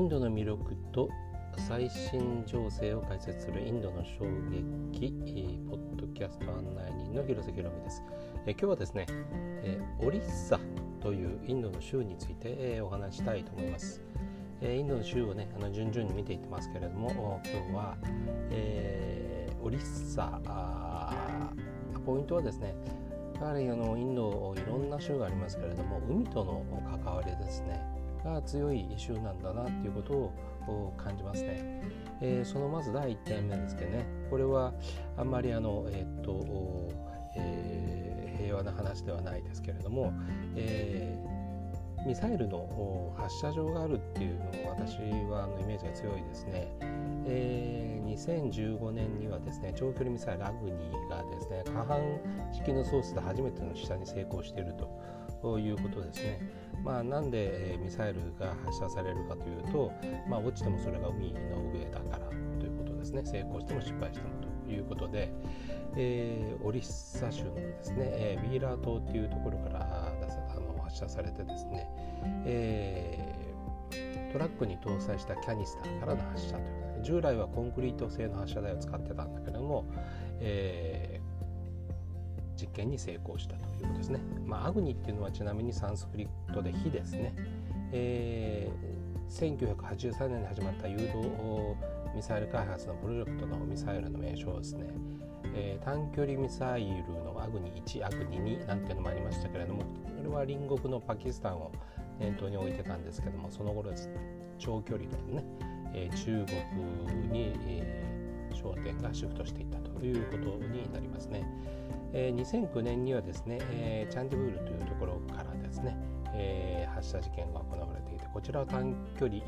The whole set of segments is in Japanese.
インドの魅力と最新情勢を解説するインドの衝撃、ポッドキャスト案内人の広瀬宏美です。え今日はですね、えオリッサというインドの州について、えお話したいと思います。えインドの州をね、あの順々に見ていってますけれども、今日は、えー、オリッサポイントはですね、やはりあのインドいろんな州がありますけれども、海との関わりですね。が強い州なんだなっていうことを感じますね。えー、そのまず第1点目ですけどねこれはあんまりあの、えー、っとえー、平和な話ではないですけれども、え、ミサイルの発射場があるっていうのを私はあのイメージが強いですね。えー、2015年にはですね長距離ミサイルアグニーがですね下半式のソースで初めての試射に成功しているとということですね。まあ、なんで、ミサイルが発射されるかというと、まあ、落ちてもそれが海の上だからということですね成功しても失敗してもということで、えー、オリッサ州のですね、えー、ビーラー島っていうところからあの発射されてですね、えー、トラックに搭載したキャニスターからの発射という従来はコンクリート製の発射台を使ってたんだけども、え実験に成功したということですね。まあ、アグニっていうのはちなみにサンスクリットで火ですね。えー、1983年に始まった誘導ミサイル開発のプロジェクトのミサイルの名称ですね、えー、短距離ミサイルのアグニ1、アグニ2なんていうのもありましたけれども、これは隣国のパキスタンを念頭に置いてたんですけども、その頃長距離のね、えー、中国に、えー、焦点がシフトしていったということになりますね。えー、2009年にはですね、えー、チャンディブールというところからですね、えー、発射事件が行われていてこちらは短距離、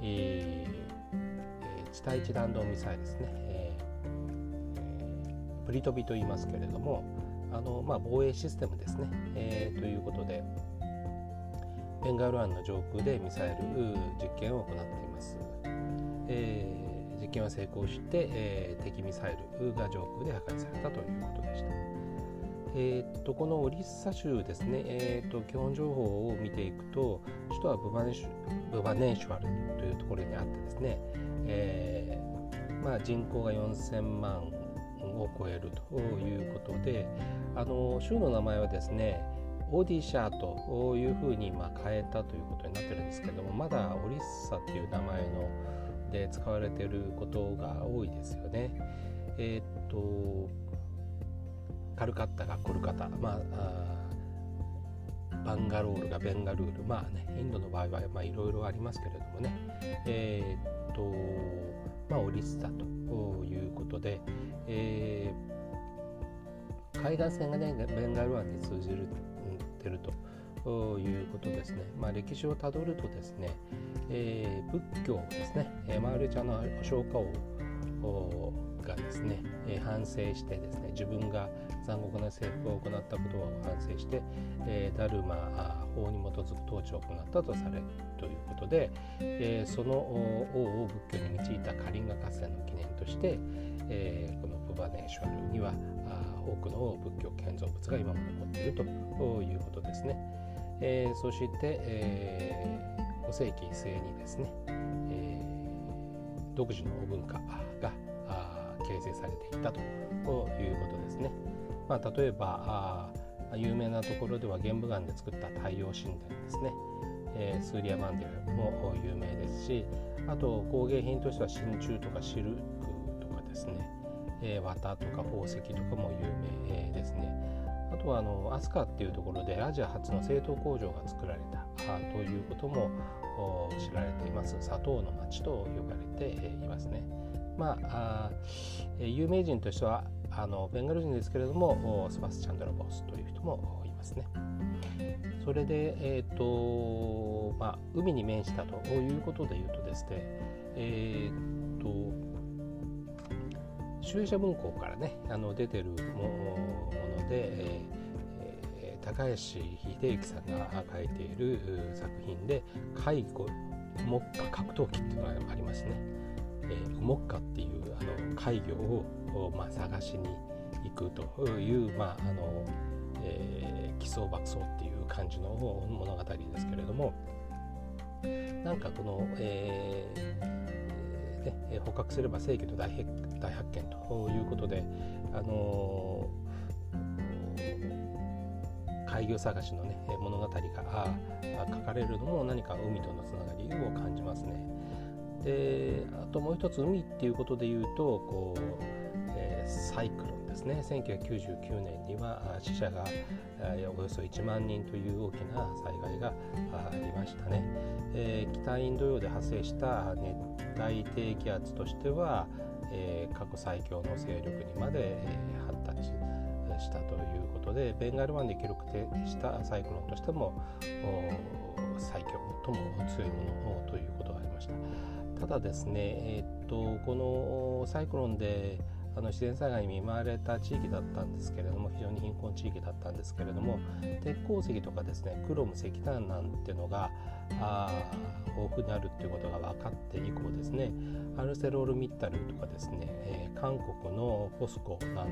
えー、地対地弾道ミサイルですね、えー、プリトビと言いますけれどもあの、まあ、防衛システムですね、えー、ということでベンガル湾の上空でミサイル実験を行っています。えー実験は成功して、えー、敵ミサイルが上空で破壊されたということでした。えー、っとこのオリッサ州ですね、えー、っと基本情報を見ていくと首都はブバネシュブバネーシュアルというところにあってですね、えー、まあ、人口が4000万を超えるということであの州の名前はですねオーディシャーというふうにま変えたということになってるんですけどもまだオリッサっていう名前ので使われていることが多いですよね。えー、っとカルカッタがコルカタ、まあバンガロールがベンガルールまあねインドの場合はいろいろありますけれどもねえー、っとまあオリスタということで、えー、海岸線がねベンガル湾に通じるてるということですね。まあ、歴史をたどるとですね、えー、仏教ですね、えー、マールチャの昇華王がですね、えー、反省してですね自分が残酷な征服を行ったことを反省して、えー、ダルマ法に基づく統治を行ったとされるということで、えー、その王を仏教に導いたカリンガ合戦の記念として、えー、このプバネーシュアルには多くの仏教建造物が今も残っているということですね。えー、そして、えー、5世紀末にですね、えー、独自の文化が形成されていたということですね。まあ、例えばあ有名なところでは玄武岩で作った太陽神殿ですね、えー、スーリア・マンデルも有名ですしあと工芸品としては真鍮とかシルクとかですね、えー、綿とか宝石とかも有名ですね。あとはあの飛鳥っていうところでアジア初の製糖工場が作られたということも知られています砂糖の町と呼ばれていますね。まあ有名人としてはあのベンガル人ですけれどもスバスチャンドラ・ボスという人もいますね。それで、えーとまあ、海に面したということでいうとですね、えーと、集英社文庫からねあの出てるもので、えー、高橋秀幸さんが書いている作品で「介護目下格闘技」っていうのがありますね。えー、目下っていうあの怪魚を、まあ、探しに行くという、まああのえー、奇想爆走っていう感じの物語ですけれども、なんかこの、えーね、捕獲すれば正義の大大発見ということで、あのー、開業探しの、ね、物語が書かれるのも何か海とのつながりを感じますね。であともう一つ海っていうことで言うとこう、えー、サイクロンですね。1999年には死者がおよそ1万人という大きな災害がありましたね、えー、北インド洋で発生した熱帯低気圧としては、えー、過去最強の勢力にまで、えー、発達したということでベンガル湾で記録したサイクロンとしても最強最も強いものということがありました。ただですね、えー、っとこのサイクロンであの自然災害に見舞われた地域だったんですけれども非常に貧困地域だったんですけれども鉄鉱石とかですねクロム石炭なんてのがあ豊富にあるっていうことが分かって以降ですねアルセロール・ミッタルとかですね、えー、韓国のポスコなん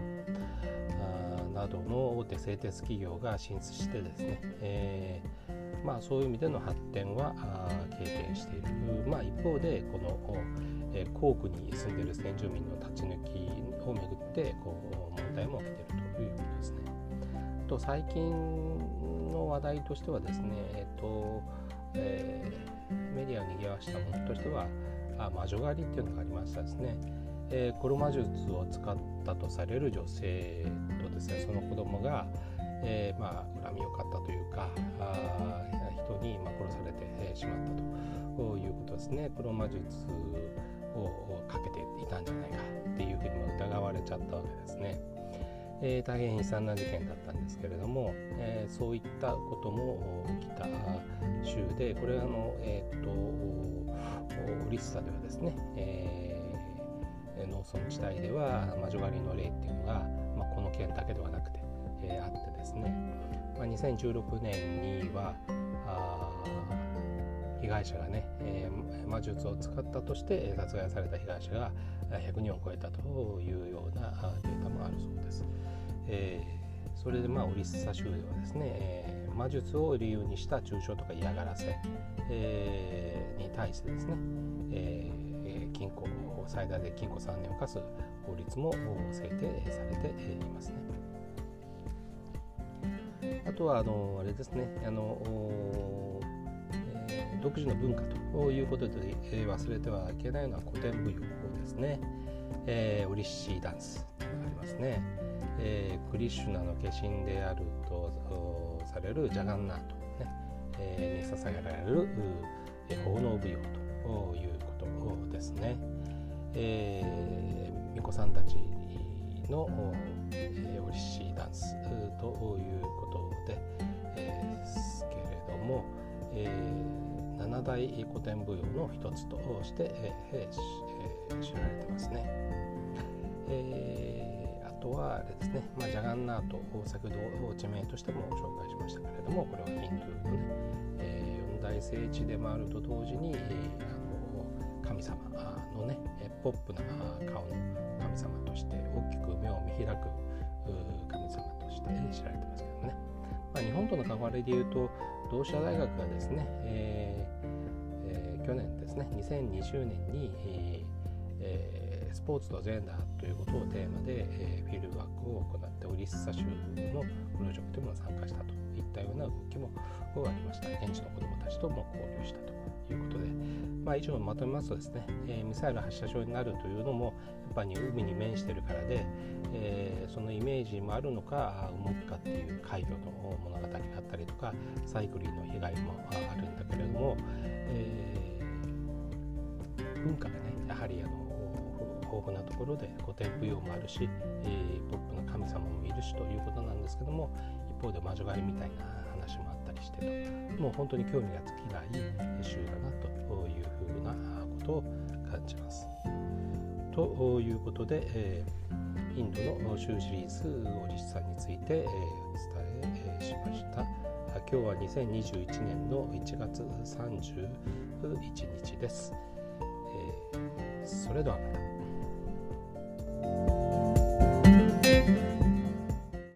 などの大手製鉄企業が進出してですね、えーまあ、そういう意味での発展は経験している、まあ、一方でこのえー、校区に住んでいる先住民の立ち抜きをめぐってこう問題も起きているということですね。と最近の話題としてはですね、えっとえー、メディアを賑わしたものとしてはあ魔女狩りっていうのがありましたですね。えー、コロ魔術を使ったとされる女性とですねその子供が、えー、まあ、恨みを買ったというかあ人に、まあ、殺されてしまったということですね。黒魔術をかけていたんじゃないかっていうふうにも疑われちゃったわけですね。えー、大変悲惨な事件だったんですけれども、えー、そういったことも起きた州でこれはあの、えーと、オリッサではですね、えー、農村地帯では魔女狩りの例っていうのが、この県だけではなくて、えー、あってですね、まあ、2016年にはあ被害者がね、えー、魔術を使ったとして殺害された被害者が100人を超えたというようなデータもあるそうです。えー、それでまあオリッサ州ではですね、えー、魔術を理由にした中傷とか嫌がらせ、えー、に対してですね、えー、禁錮最大で禁錮3年を課す法律も制定されていますね。あとはあのあれですね。あのえ独自の文化ということで、えー、忘れてはいけないのは古典舞踊ですね、えー、オリッシーダンスがありますね、えー、クリシュナの化身であるとされるジャガンナート、ね。えー、に捧げられる奉納舞踊ということ、えー、巫女さんたちの、えー、オリッシーダンスということで、えー、ですけれども、えー七大古典舞踊の一つとして、えー、知られてますね。えー、あとはあれですね、まあ、ジャガンナート先ほど地名としても紹介しましたけれどもこれはヒンドゥーのね、えー、四大聖地でもあると同時に、えー、あの神様のねポップな顔の神様として大きく目を見開く神様として知られてますけどね、まあ、日本との関わりでいうと同志社大学がですね、えーえー、去年ですね2020年に、えー、スポーツとジェンダーということをテーマで、えー、フィールドワークを行ってオリッサ州のプロジェクトにも参加したといったような動きもありました。現地の子どもたちとも交まあ、以上まとめますとですね、えー、ミサイル発射場になるというのもやっぱり海に面してるからで、えー、そのイメージもあるのか動くかっていう海魚の物語があったりとかサイクリーの被害もあるんだけれども、えー、文化がねやはりあの豊富なところで古典舞踊もあるし、えー、ポップな神様もいるしということなんですけども一方で魔女狩りみたいなしてともう本当に興味が尽きない週だなというふうなことを感じます。ということで、え、インドの州シリーズおじさんについて、え、お伝えしました。今日は2021年の1月31日です。え、それではまた。